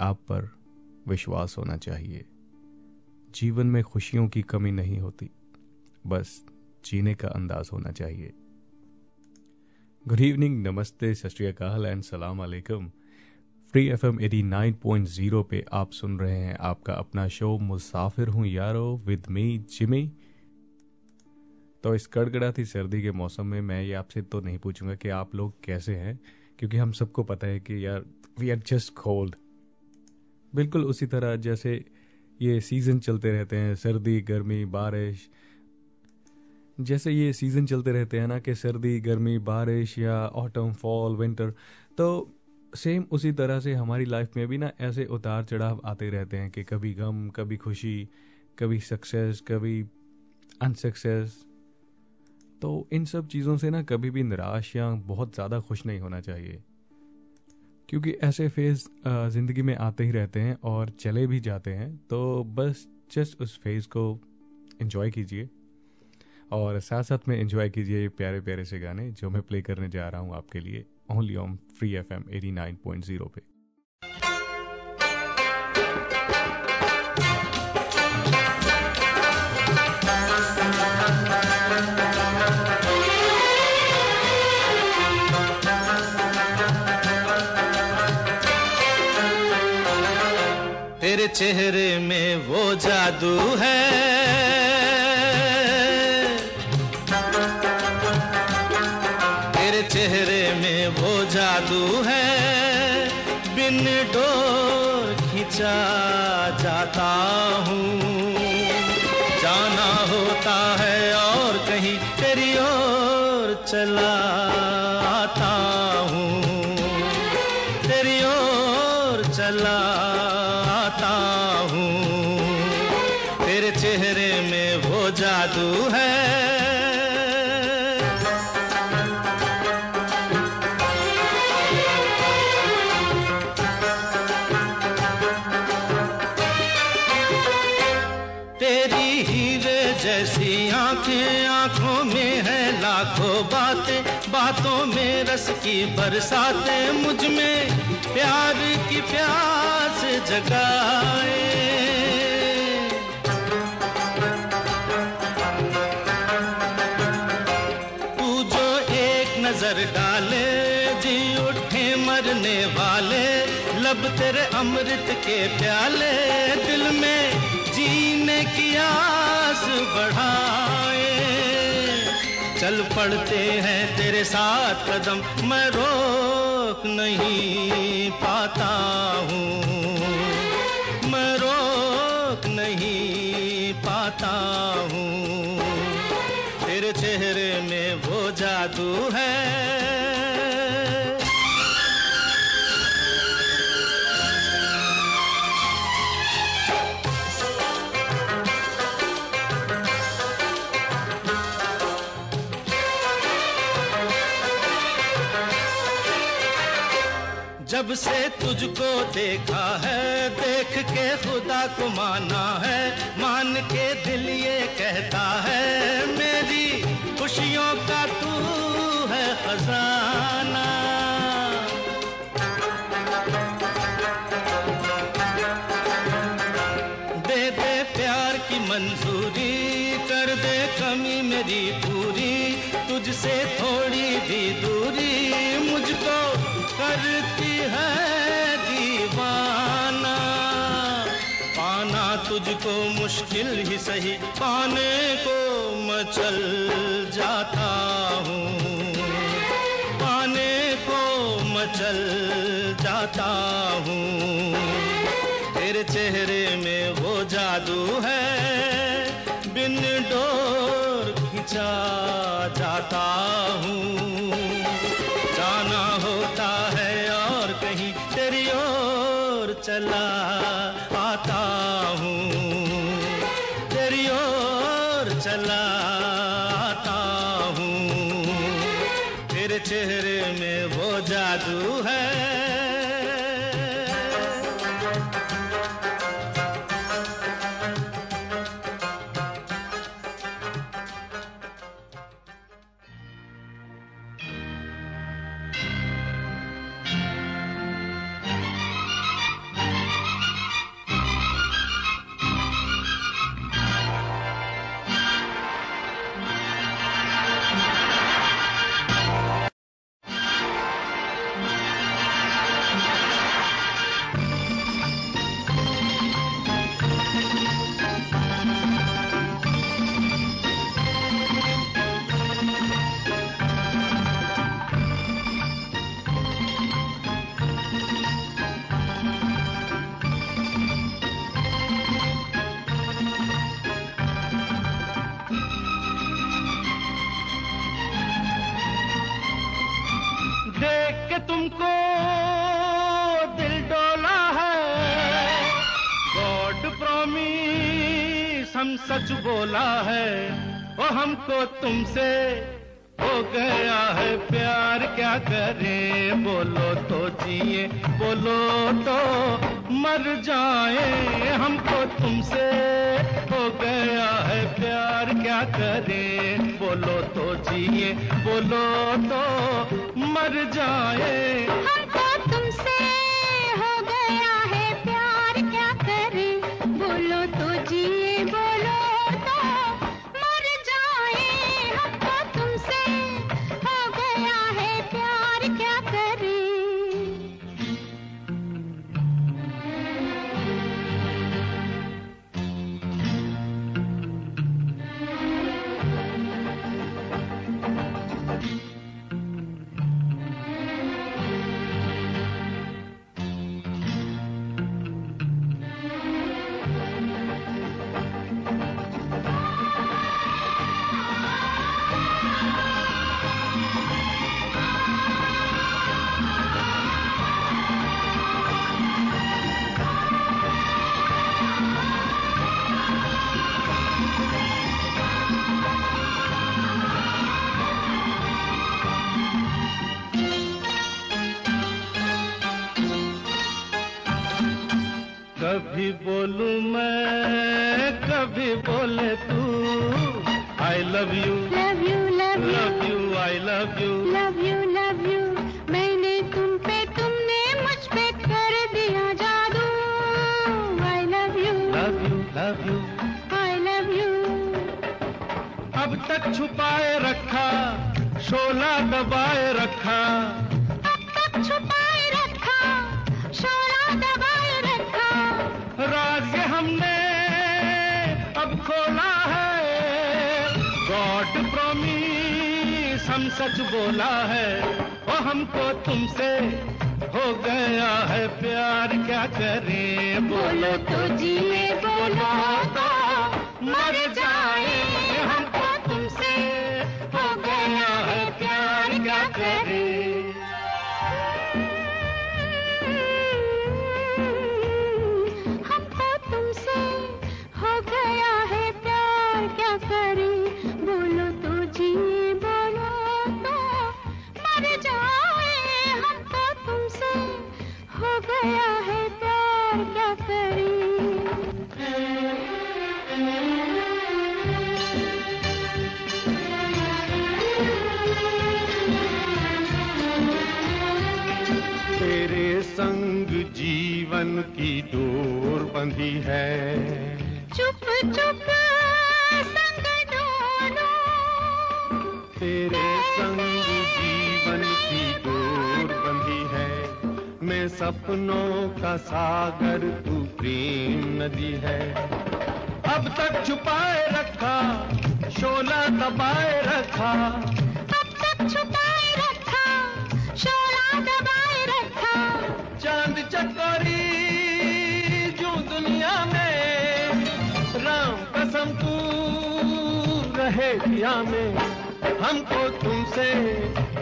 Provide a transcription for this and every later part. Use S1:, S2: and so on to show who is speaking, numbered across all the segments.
S1: आप पर विश्वास होना चाहिए। जीवन में खुशियों की कमी नहीं होती, बस जीने का अंदाज होना चाहिए। गुड इवनिंग नमस्ते, सत एंड सलाम अलैकुम। Free F M at nine point zero पे आप सुन रहे हैं आपका अपना शो मुसाफिर हूँ यारो विद मी जिमी तो इस कड़कड़ाती सर्दी के मौसम में मैं ये आपसे तो नहीं पूछूँगा कि आप लोग कैसे हैं, क्योंकि हम सबको पता है कि यार वी आर जस्ट कोल्ड बिल्कुल उसी तरह जैसे ये सीज़न चलते रहते हैं, सर्दी, गर्मी, बारिश। जैसे ये सीज़न चलते रहते हैं ना कि सर्दी, गर्मी, बारिश या ऑटम फॉल विंटर तो सेम उसी तरह से हमारी लाइफ में भी ना ऐसे उतार चढ़ाव आते रहते हैं कि कभी गम, कभी खुशी, कभी सक्सेस कभी अनसक्सेस तो इन सब चीज़ों से ना कभी भी निराश या बहुत ज़्यादा खुश नहीं होना चाहिए। क्योंकि ऐसे फ़ेज़ ज़िंदगी में आते ही रहते हैं और चले भी जाते हैं तो बस जस्ट उस फ़ेज़ को इन्जॉय कीजिए। और साथ साथ में इन्जॉय कीजिए ये प्यारे प्यारे से गाने जो मैं प्ले करने जा रहा हूँ आपके लिए only on free F M at nine point zero पे।
S2: चेहरे में वो जादू है। तेरे चेहरे में वो जादू है। बिन डोर खिंचा जाता हूँ। जाना होता है और कहीं तेरी ओर चला की बरसातें मुझमें प्यार की प्यास जगाए। तू जो एक नज़र डाले, जी उठे मरने वाले, लब तेरे अमृत के प्याले, दिल में जीने की आस बढ़ाए चल पड़ते हैं तेरे साथ कदम। मैं रोक नहीं जब से तुझको देखा है, देख के खुदा को माना है, मान के दिल ये कहता है, मेरी खुशियों का तू है खजाना। दे दे प्यार की मंजूरी, कर दे कमी मेरी पूरी, तुझसे ही सही पाने को मचल जाता हूँ। पाने को मचल जाता हूँ। तेरे
S3: चेहरे में वो जादू है, बिन डोर खिंचा बोलूँ मैं कभी बोले तू I love you
S4: love you love you
S3: love you I love you
S4: love you love you मैंने तुम पे तुमने मुझ पे कर दिया जादू। I love you
S3: love you love you
S4: I love you
S3: अब तक छुपाए रखा शोला दबाए रखा सच बोला है, वो हमको तुमसे हो गया है प्यार, क्या करें? बोलो तो जीने बोलो तो मर जाए संग जीवन की डोर बंधी है।
S4: चुप चुप संग
S3: तेरे संग जीवन की डोर बंधी है। मैं सपनों का सागर तू प्रेम नदी है। अब तक छुपाए रखा शोला दबाए रखा
S5: भेदिया में हमको तुमसे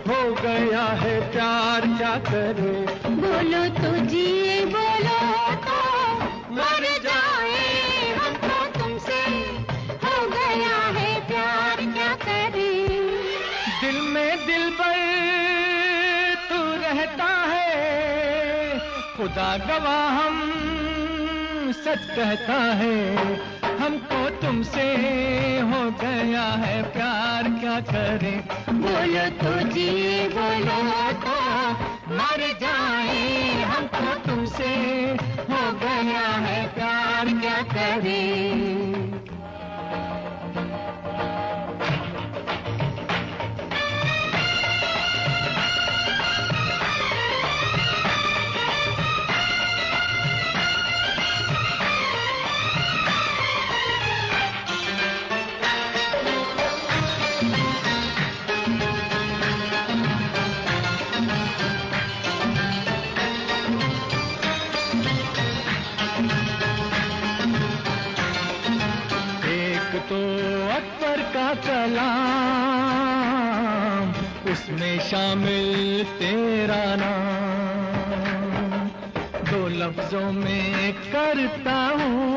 S5: हो गया है प्यार क्या करे?
S4: बोलो तो जिए बोलो तो मर जाए हमको तुमसे हो गया है प्यार क्या करे?
S5: दिल में दिल पर तू रहता है खुदा गवाह हम सच कहता है। हमको तुमसे हो गया है प्यार, क्या करें?
S4: बोलो तो जी, बोलो तो। मर जाए, हमको तुमसे हो गया है प्यार, क्या करें?
S5: शामिल तेरा नाम। दो लफ्जों में करता हूँ,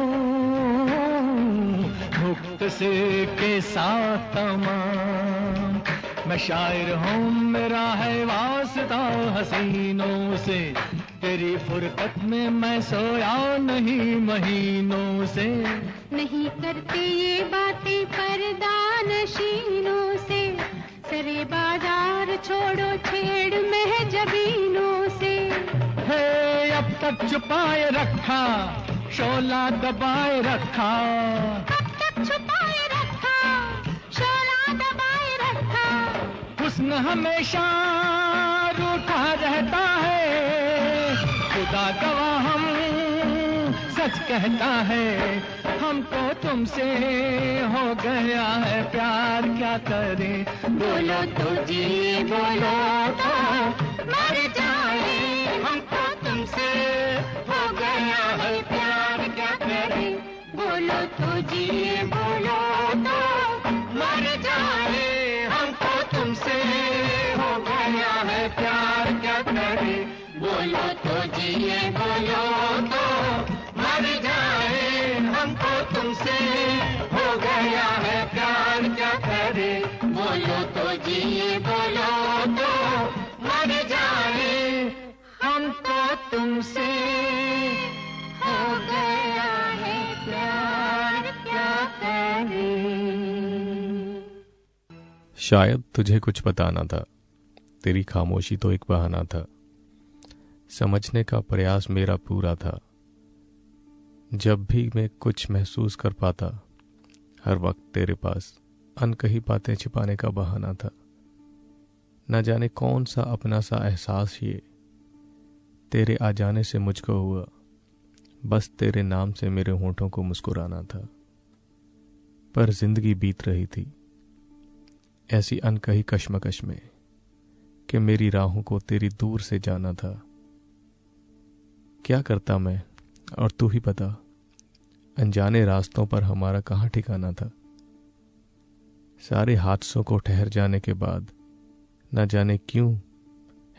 S5: मुक्त से के साथ तमाम। मैं शायर हूँ, मेरा है वास्ता हसीनों से। तेरी फुरकत में मैं सोया नहीं महीनों से।
S4: नहीं करते ये बातें पर्दानशीनों से सरे बाज़ार छोड़ो छेड़ में जबीनों से।
S5: है अब तक छुपाए रखा शोला दबाए रखा।
S4: अब तक छुपाए रखा शोला दबाए रखा।
S5: हुस्न हमेशा रूठा रहता है। खुदा गवाह हम सच कहता है। हमको तुमसे हो गया है प्यार, क्या करें?
S4: बोलो तो जी, बोलो तो मर जाए। हमको तुमसे हो गया है प्यार, क्या करें? बोलो तो जी, बोलो तो मर जाए। हमको तुमसे हो गया है प्यार, क्या करें? बोलो तो जी, बोलो तो गया है प्यार क्या करे बोलो तो जी बोलो तो मर जाए। हमको तुमसे हो गया है प्यार क्या करे
S1: शायद तुझे कुछ बताना था। तेरी खामोशी तो एक बहाना था। समझने का प्रयास मेरा पूरा था। जब भी मैं कुछ महसूस कर पाता हर वक्त तेरे पास अनकही बातें छिपाने का बहाना था। न जाने कौन सा अपना सा एहसास ये तेरे आ जाने से मुझको हुआ, बस तेरे नाम से मेरे होठों को मुस्कुराना था। पर ज़िंदगी बीत रही थी, ऐसी अनकही कश्मकश में कि मेरी राहों को तेरी दूर से जाना था। क्या करता मैं, और तू ही बता। अनजाने रास्तों पर हमारा कहाँ ठिकाना था? सारे हादसों को ठहर जाने के बाद, न जाने क्यों,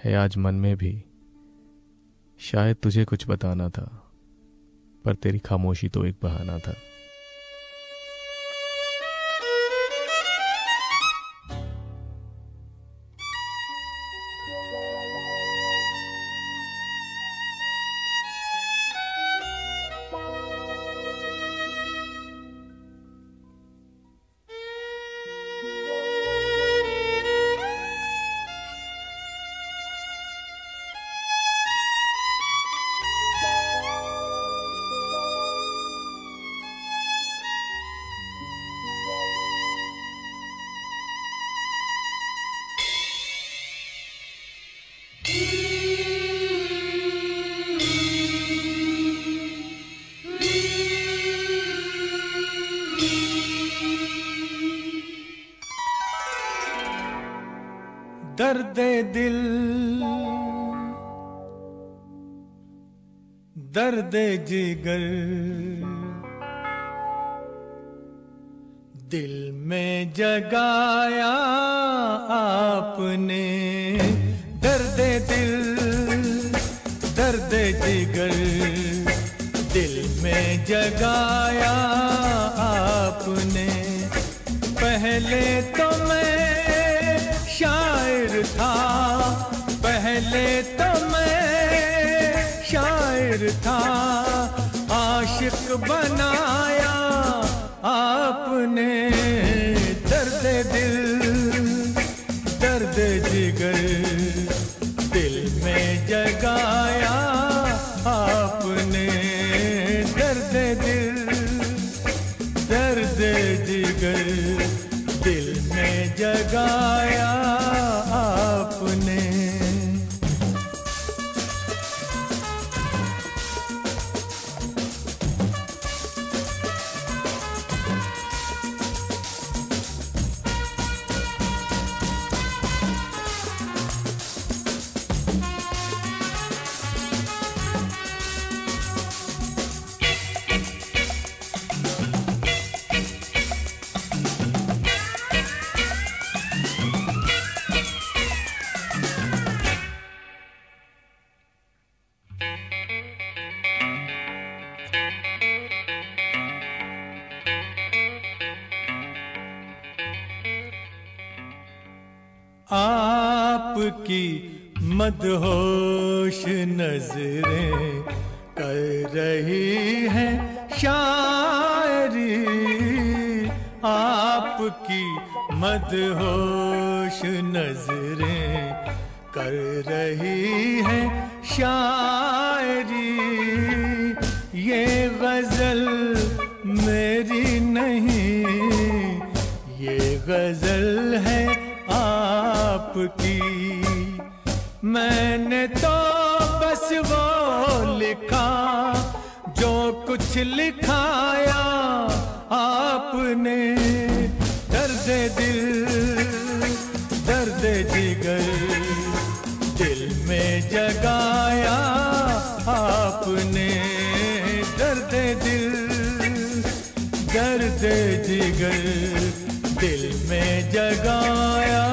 S1: है आज मन में भी। शायद तुझे कुछ बताना था, पर तेरी खामोशी तो एक बहाना था।
S5: दर्द जिगर।
S6: दिल में जगाया आपने, दर्द दिल, दर्द जिगर। दिल में जगाया आपने, पहले तो मैं शायर था आशिक बनाया आपने दर्द दिल दर्द जिगर आपकी मदहोश नज़रें कर रही हैं शायरी। आपकी मदहोश नज़रें कर रही हैं शायरी। लिखाया आपने। दर्द दिल, दर्द जिगर। दिल में जगाया आपने। दर्द दिल, दर्द जिगर। दिल में जगाया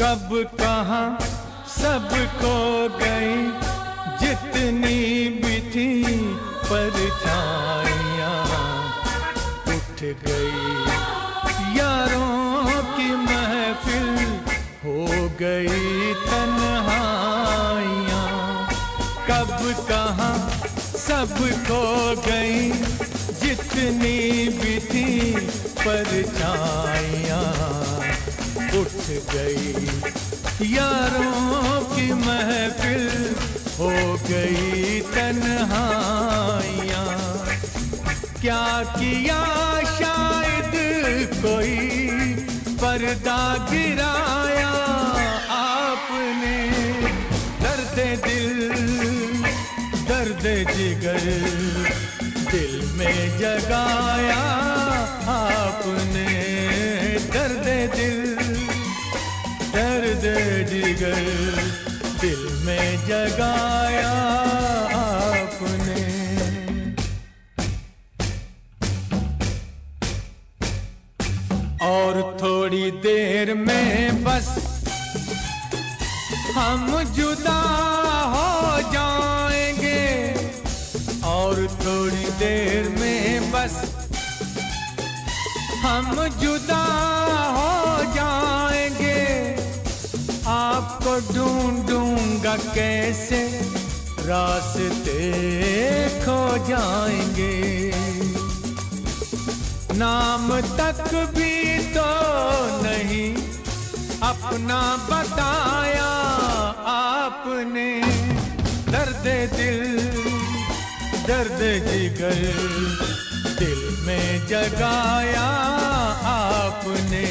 S6: कब, कहा सबको गई, जितनी भी थी परछाइयाँ उठ गई। यारों की महफिल हो गई तन्हाइयाँ। कब, कहा सबको गई, जितनी भी थी परछाइयाँ। उठ गई। यारों की महफिल हो गई तन्हाइयाँ। क्या किया शायद कोई पर्दा गिराया आपने? दर्द दिल, दर्द जिगर दिल में जगाया आपने। दिल में जगाया। ढूंढूँगा कैसे रास्ते खो जाएँगे? नाम तक भी तो नहीं अपना बताया आपने। दर्द दिल, दर्द जिगर दिल में जगाया आपने।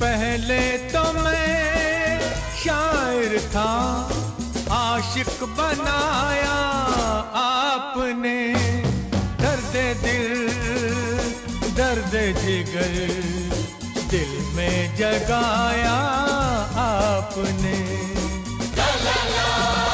S6: पहले तो मैं शायर था आशिक बनाया आपने। दर्द दिल दर्द जिगर दिल में जगाया आपने।
S5: मेरी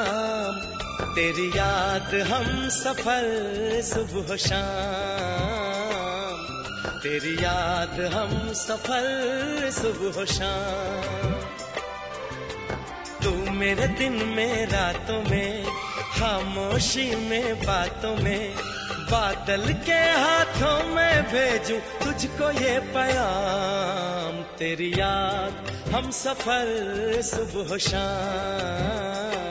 S5: तेरी याद हम सफल सुबह शाम। तेरी याद हम सफल सुबह शाम। तू मेरे दिन में, रातों में, खामोशी में, बातों में, बादल के हाथों में भेजूं तुझको ये पैगाम। तेरी याद हम सफल सुबह शाम।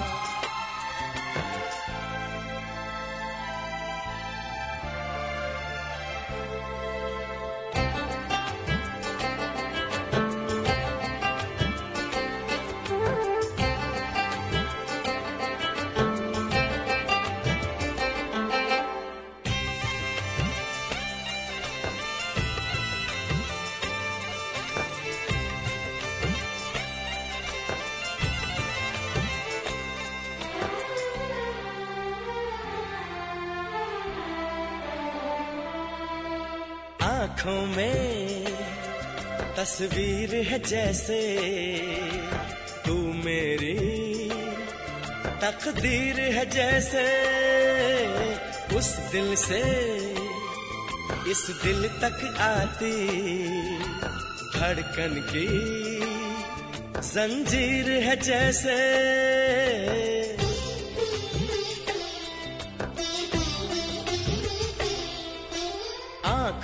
S5: आँखों में तस्वीर है जैसे। तू मेरी तकदीर है जैसे। उस दिल से इस दिल तक आती धड़कन की जंजीर है जैसे।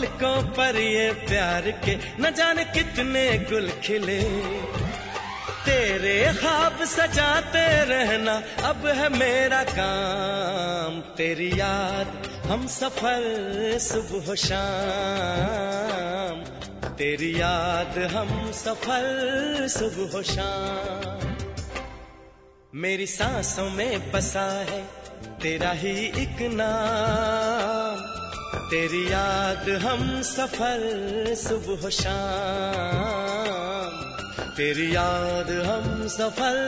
S5: पलकों पर ये प्यार के न जाने कितने गुल खिले। तेरे ख्वाब सजाते रहना अब है मेरा काम। तेरी याद हम सफल सुबह शाम। तेरी याद हम सफल सुबह शाम। मेरी सांसों में बसा है तेरा ही एक नाम। तेरी याद हम सफल सुबह शाम। तेरी याद हम सफल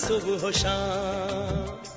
S5: सुबह शाम।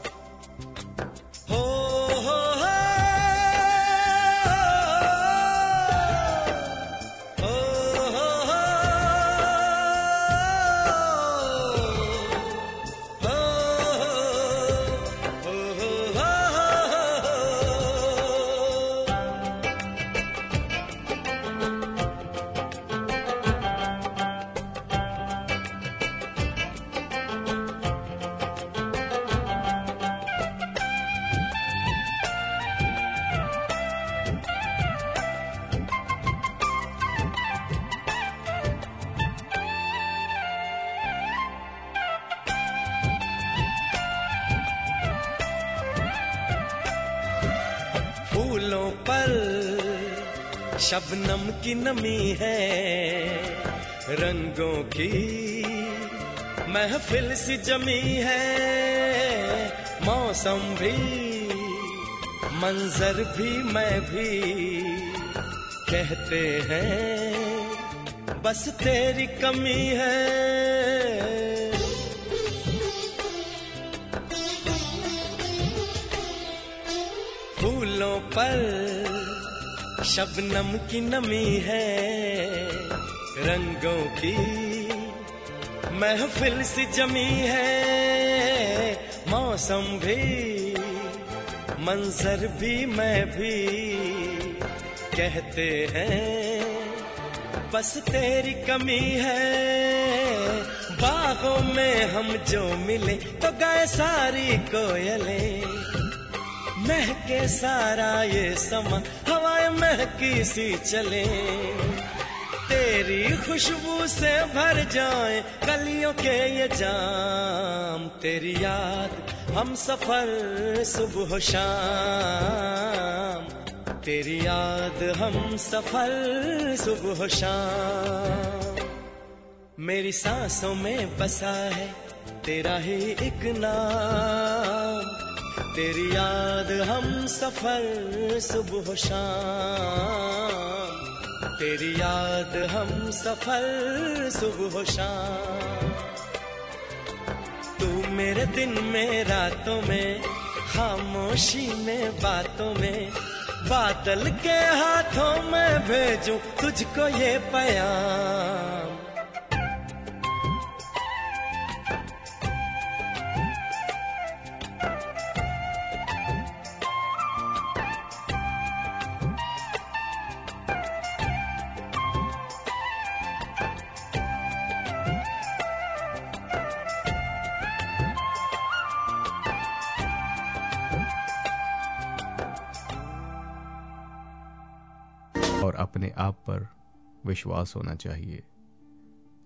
S5: शबनम की नमी है, रंगों की महफिल सी जमी है। मौसम भी, मंजर भी, मैं भी कहते हैं, बस तेरी कमी है। शबनम की नमी है रंगों की महफिल सी जमी है। मौसम भी, मंजर भी मैं भी कहते हैं, बस तेरी कमी है। बागों में हम जो मिले तो गए सारी कोयलें। महके सारा ये समा महकी सी चले। तेरी खुशबू से भर जाए गलियों के ये जाम। तेरी याद हम सफ़र सुबह शाम। तेरी याद हम सफ़र सुबह शाम। मेरी सांसों में बसा है, तेरा ही एक नाम। तेरी याद हम सफ़र, सुबह शाम। तेरी याद हम सफ़र, सुबह शाम। तू मेरे दिन में, रातों में, खामोशी में, बातों में, बादल के हाथों में भेजूं तुझको ये प्याम।
S1: विश्वास होना चाहिए।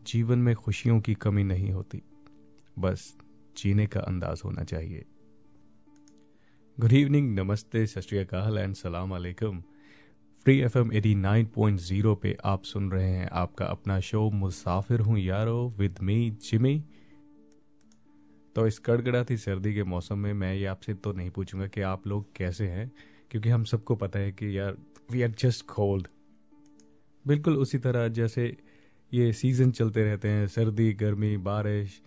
S1: जीवन में खुशियों की कमी नहीं होती, बस जीने का अंदाज होना चाहिए। गुड इवनिंग नमस्ते, सत एंड सलाम अलैकुम। Free F M at nine point zero पे आप सुन रहे हैं आपका अपना शो मुसाफिर हूँ यारो विद मी जिमी तो इस कड़कड़ाती सर्दी के मौसम में मैं ये आपसे तो नहीं पूछूँगा कि आप लोग कैसे हैं, क्योंकि हम सबको पता है कि यार वी आर जस्ट कोल्ड बिल्कुल उसी तरह जैसे ये सीज़न चलते रहते हैं, सर्दी, गर्मी, बारिश।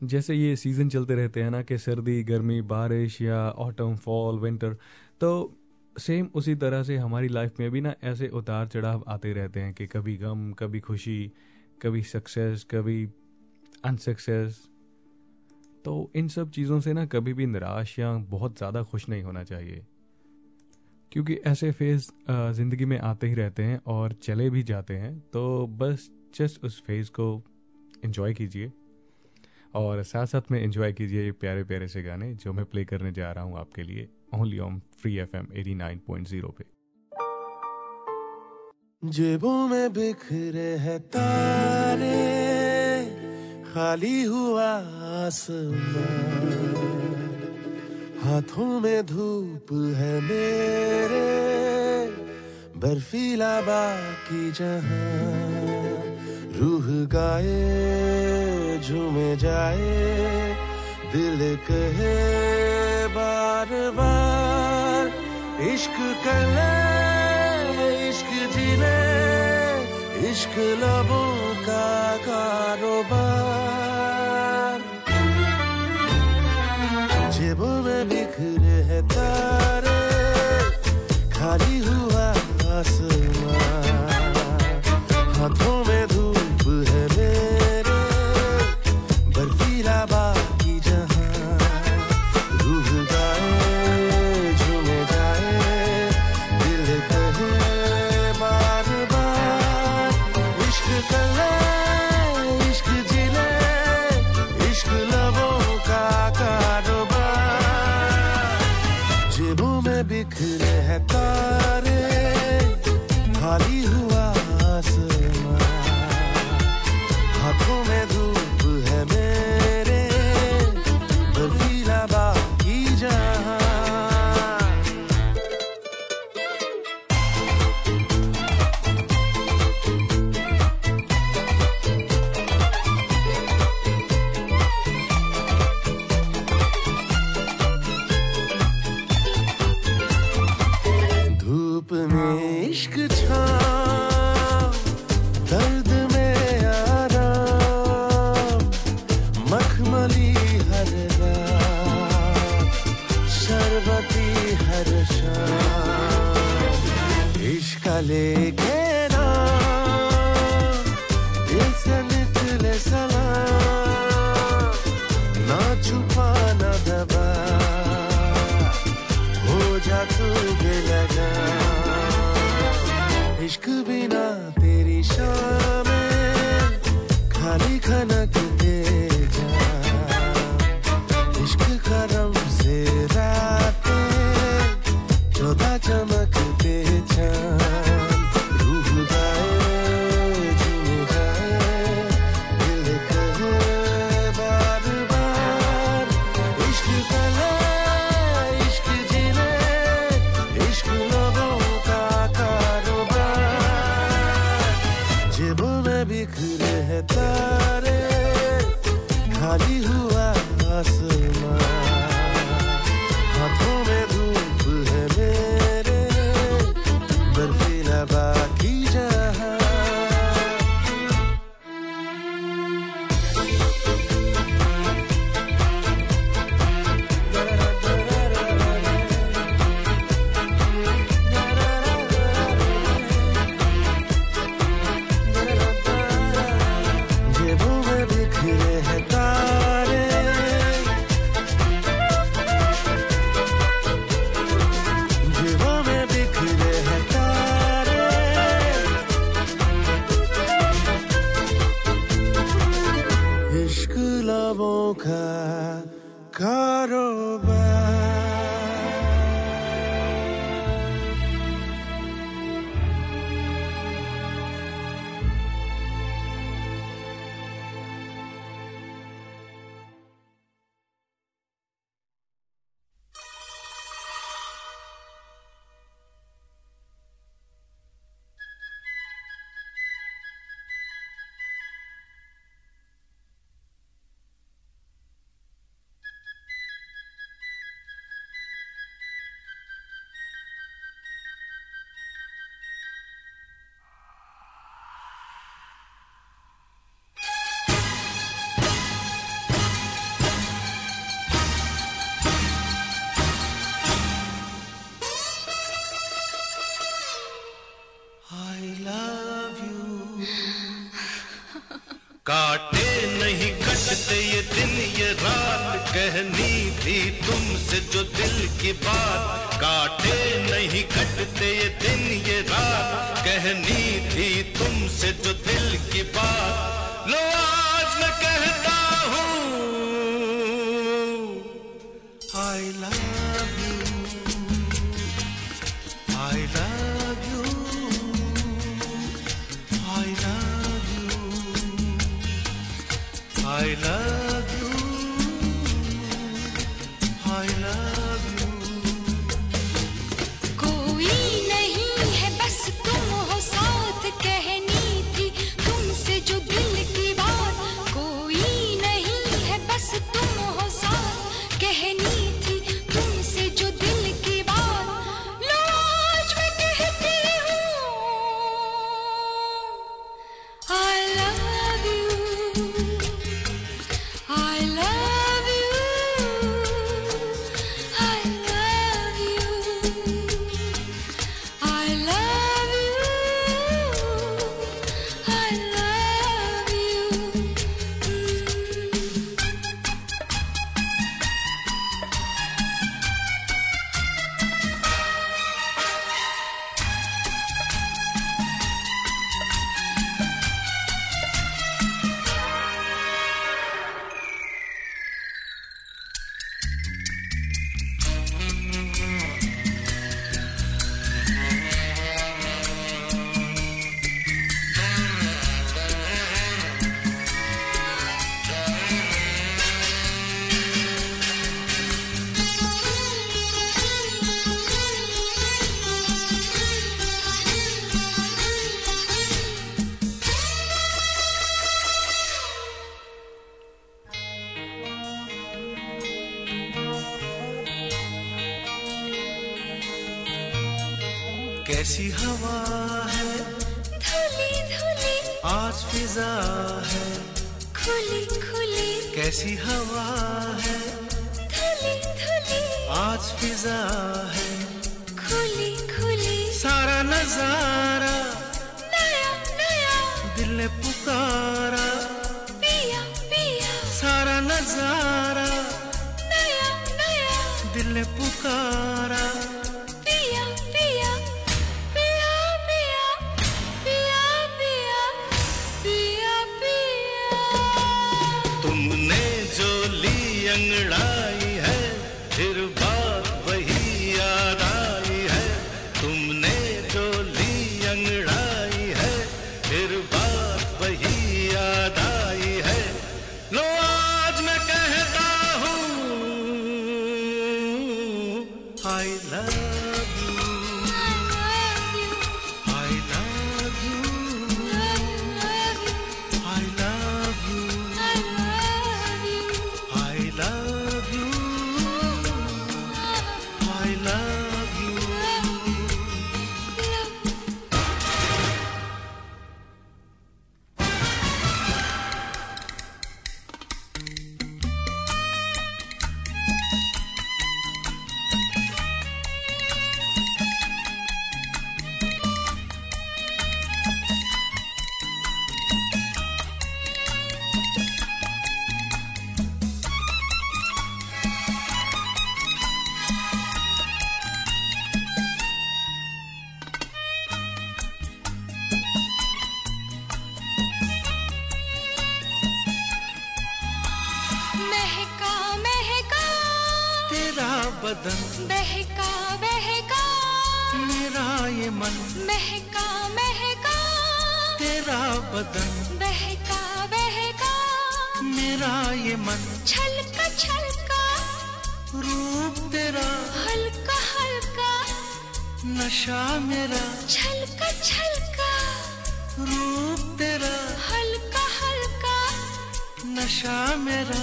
S1: जैसे ये सीज़न चलते रहते हैं ना कि सर्दी, गर्मी, बारिश या ऑटम फॉल विंटर तो सेम उसी तरह से हमारी लाइफ में भी ना ऐसे उतार चढ़ाव आते रहते हैं कि कभी गम, कभी खुशी, कभी सक्सेस कभी अनसक्सेस तो इन सब चीज़ों से ना कभी भी निराश या बहुत ज़्यादा खुश नहीं होना चाहिए। क्योंकि ऐसे फ़ेज़ ज़िंदगी में आते ही रहते हैं और चले भी जाते हैं तो बस जस्ट उस फ़ेज़ को एंजॉय कीजिए। और साथ साथ में एंजॉय कीजिए ये प्यारे प्यारे से गाने जो मैं प्ले करने जा रहा हूँ आपके लिए only on free F M at nine point zero पे।
S7: जेबों में बिखरे हैं तारे, खाली हुआ आसमान। हाथों में धूप है मेरे, बर्फीला बाकी जहाँ रूह गाए, झूमे जाए, दिल कहे बार बार इश्क कले इश्क ज़िले इश्क लबों का कारोबार। जेब में बिखरे है तारे खाली हुआ आसमान। हाथों में I love you.
S5: आज
S2: फिजा है।
S4: खुली खुली।
S2: कैसी हवा है।
S4: थुली थुली
S2: आज फिजा है।
S4: खुली खुली।
S2: सारा नज़ारा।
S4: नया नया।
S2: दिल ने पुकारा।
S4: पिया पिया।
S2: सारा नज़ारा।
S4: नया नया।
S2: दिल ने पुकारा। बदन।
S4: बहका बहका।
S2: मेरा ये मन।
S4: महका महका
S2: तेरा बदन।
S4: बहका बहका।
S2: मेरा ये मन।
S4: छलका छलका।
S2: रूप तेरा।
S4: हल्का हल्का।
S2: नशा मेरा।
S4: छलका छलका।
S2: रूप तेरा।
S4: हल्का हल्का।
S2: नशा मेरा।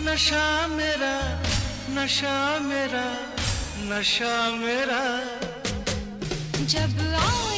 S2: नशा मेरा। नशा मेरा नशा मेरा।
S4: जब आ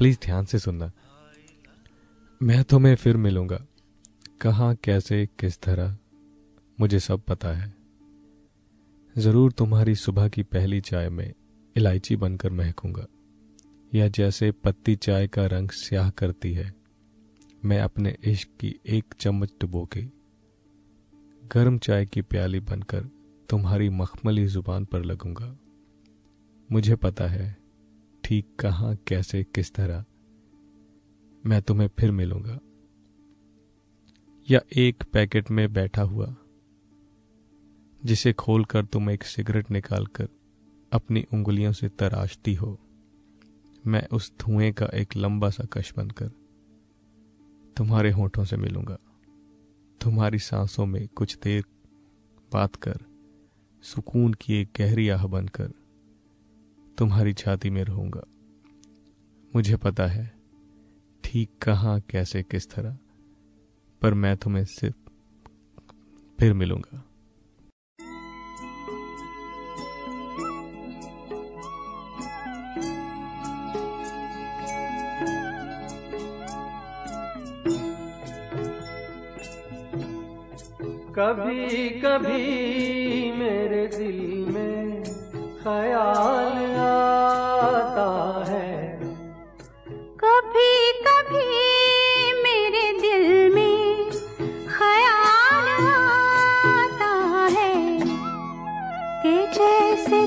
S1: प्लीज़ ध्यान से सुनना। मैं तुम्हें फिर मिलूँगा। कहा, कैसे, किस तरह, मुझे सब पता है। ज़रूर तुम्हारी सुबह की पहली चाय में इलायची बनकर महकूँगा। या जैसे पत्ती चाय का रंग स्याह करती है, मैं अपने इश्क की एक चम्मच डुबो के गर्म चाय की प्याली बनकर तुम्हारी मखमली ज़ुबान पर लगूँगा। मुझे पता है ठीक कहाँ, कैसे, किस तरह? मैं तुम्हें फिर मिलूँगा। या एक पैकेट में बैठा हुआ, जिसे खोलकर तुम एक सिगरेट निकालकर अपनी उंगलियों से तराशती हो। मैं उस धुएँ का एक लंबा सा कश बनकर तुम्हारे होठों से मिलूँगा। तुम्हारी सांसों में कुछ देर बात कर, सुकून की एक गहरी आह बनकर तुम्हारी छाती में रहूँगा। मुझे पता है ठीक कहाँ, कैसे, किस तरह, पर मैं तुम्हें सिर्फ़ फिर मिलूँगा।
S6: कभी कभी मेरे दिल ख्याल आता है।
S4: कभी कभी मेरे दिल में ख्याल आता है कि जैसे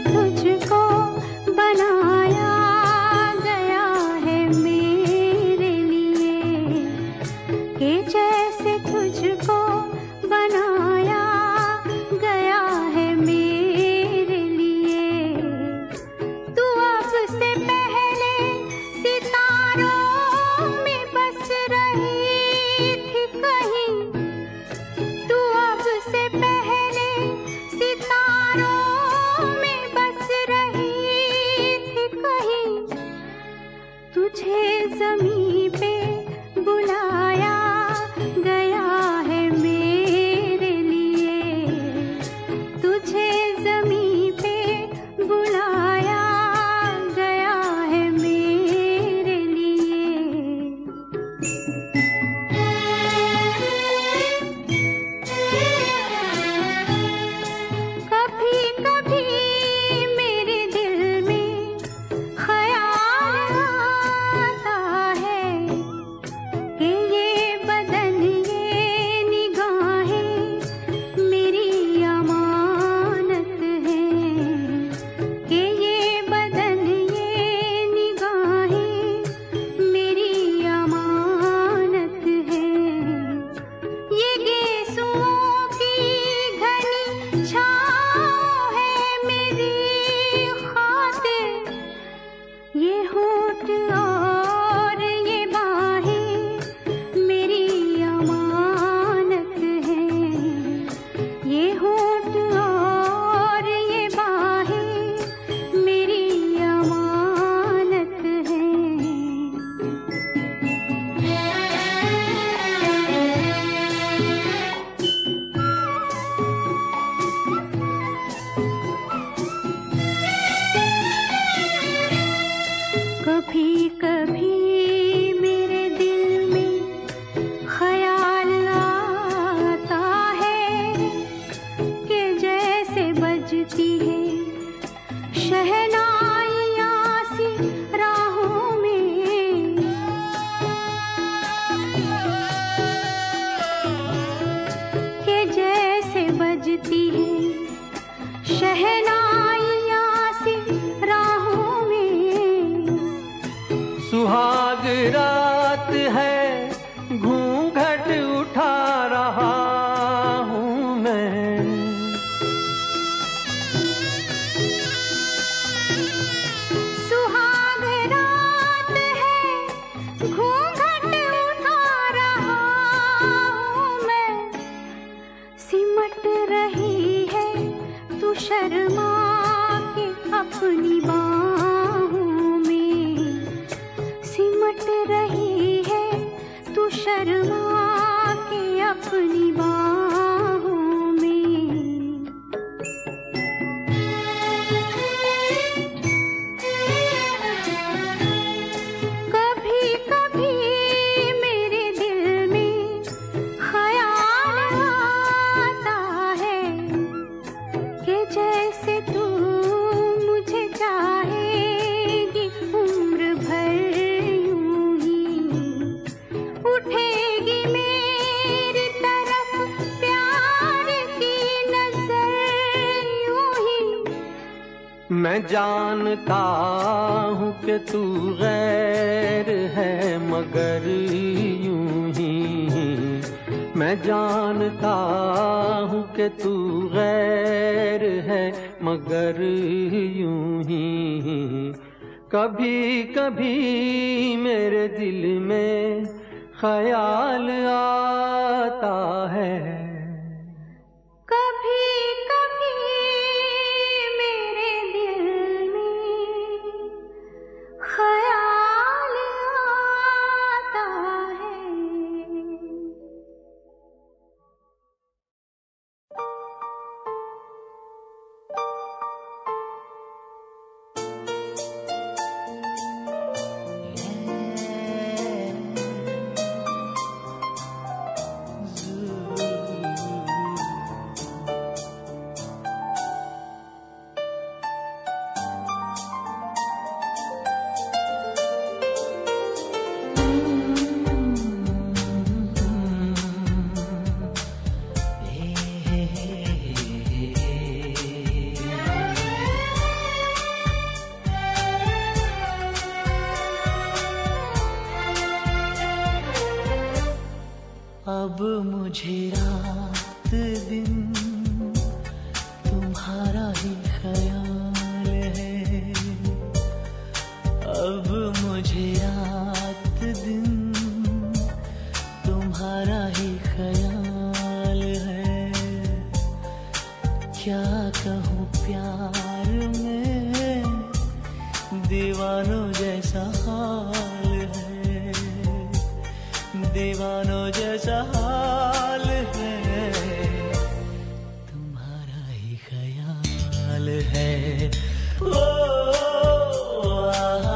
S4: मैं
S8: जानता हूँ कि तू गैर है, मगर यूँ ही। मैं जानता हूँ कि तू गैर है, मगर यूँ ही। कभी कभी मेरे दिल में ख्याल आता है।
S9: क्या कहूँ प्यार में? दीवानों जैसा हाल है। दीवानों जैसा हाल है। तुम्हारा ही ख्याल है। ओ, आ, ला,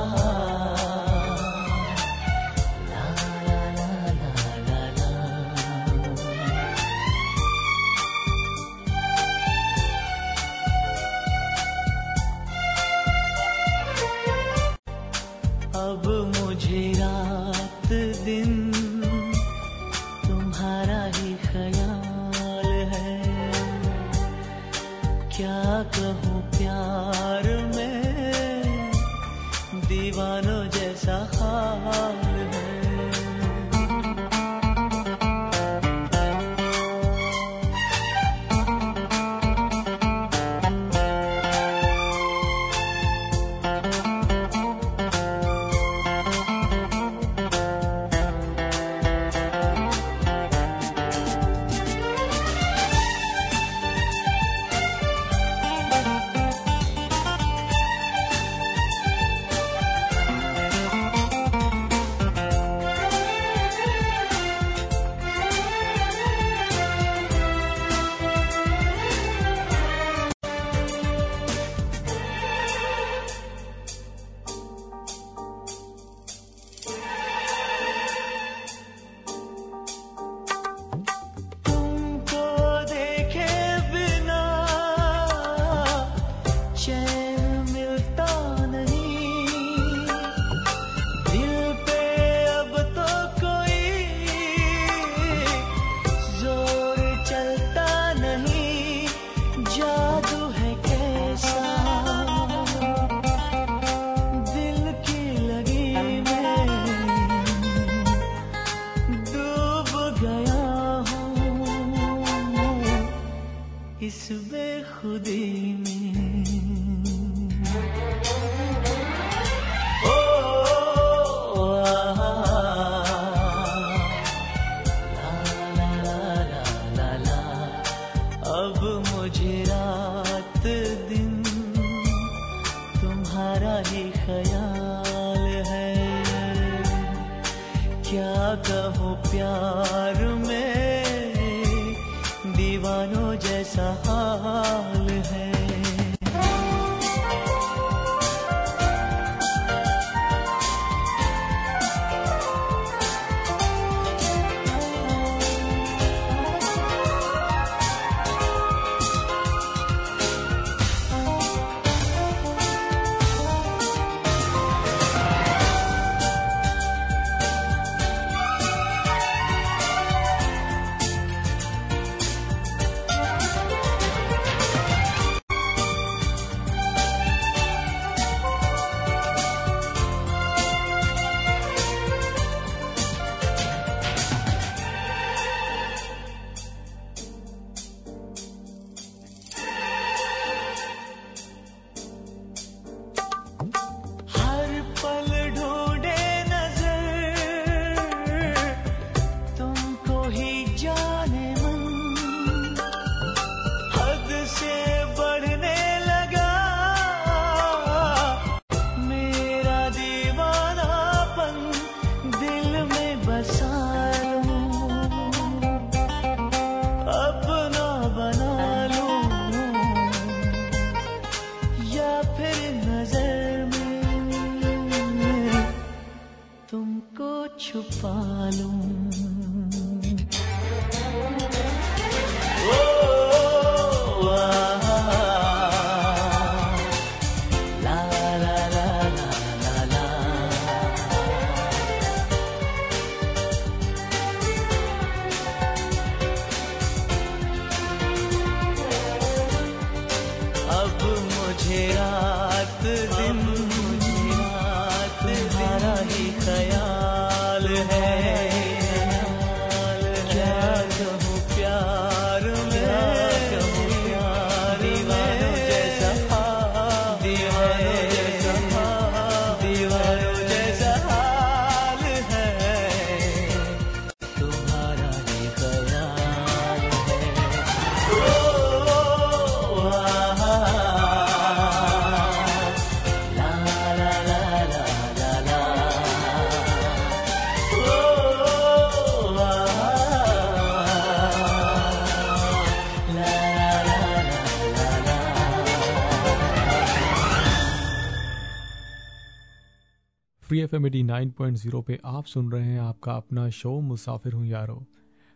S1: F M at nine point zero पे आप सुन रहे हैं आपका अपना शो मुसाफिर हूँ यारो।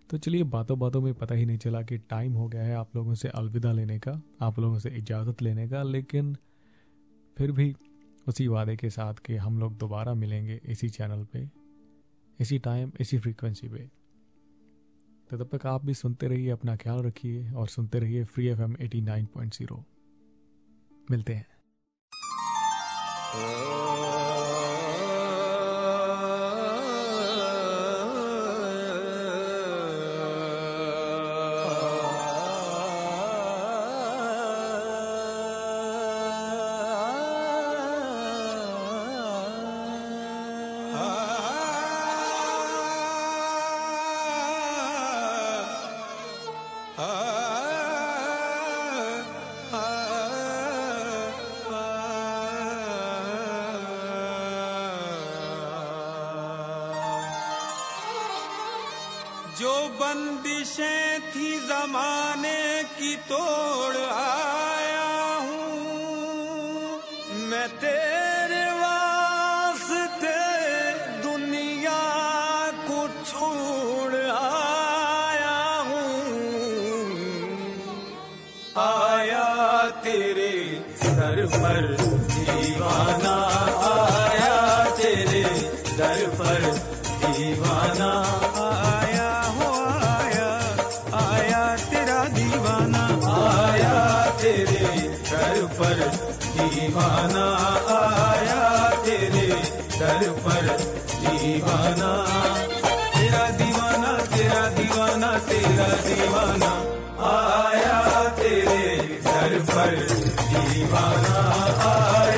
S1: तो चलिए बातों बातों में पता ही नहीं चला कि टाइम हो गया है आप लोगों से अलविदा लेने का, आप लोगों से इजाज़त लेने का, लेकिन फिर भी उसी वादे के साथ कि हम लोग दोबारा मिलेंगे इसी चैनल पे, इसी टाइम इसी फ्रीक्वेंसी पे। तो तब तक आप भी सुनते रहिए, अपना ख्याल रखिए और सुनते रहिए free F M at nine point zero मिलते हैं।
S10: बंदिशें थी जमाने की तोड़ दीवाना आए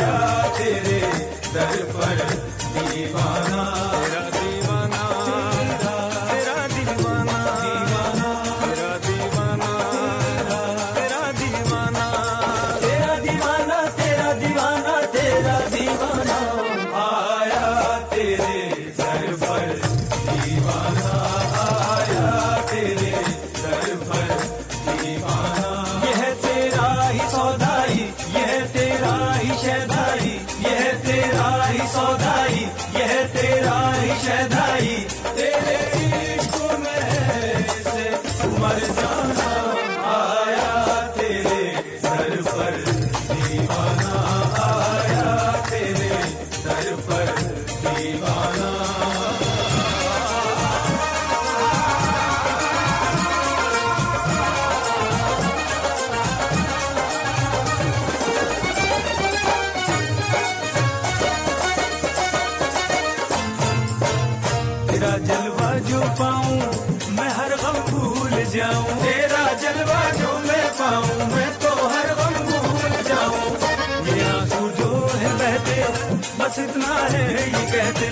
S10: बस है ये कहते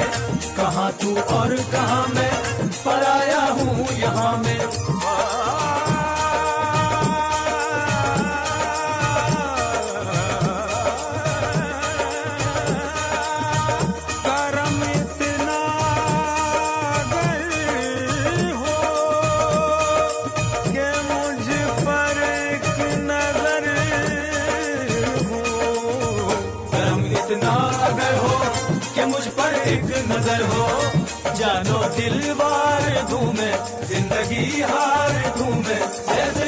S10: कहाँ तू और कहाँ मैं? पराया हूँ यहाँ मैं। मगर हो जानो दिलवार धूमे ज़िंदगी हार धूमे जैसे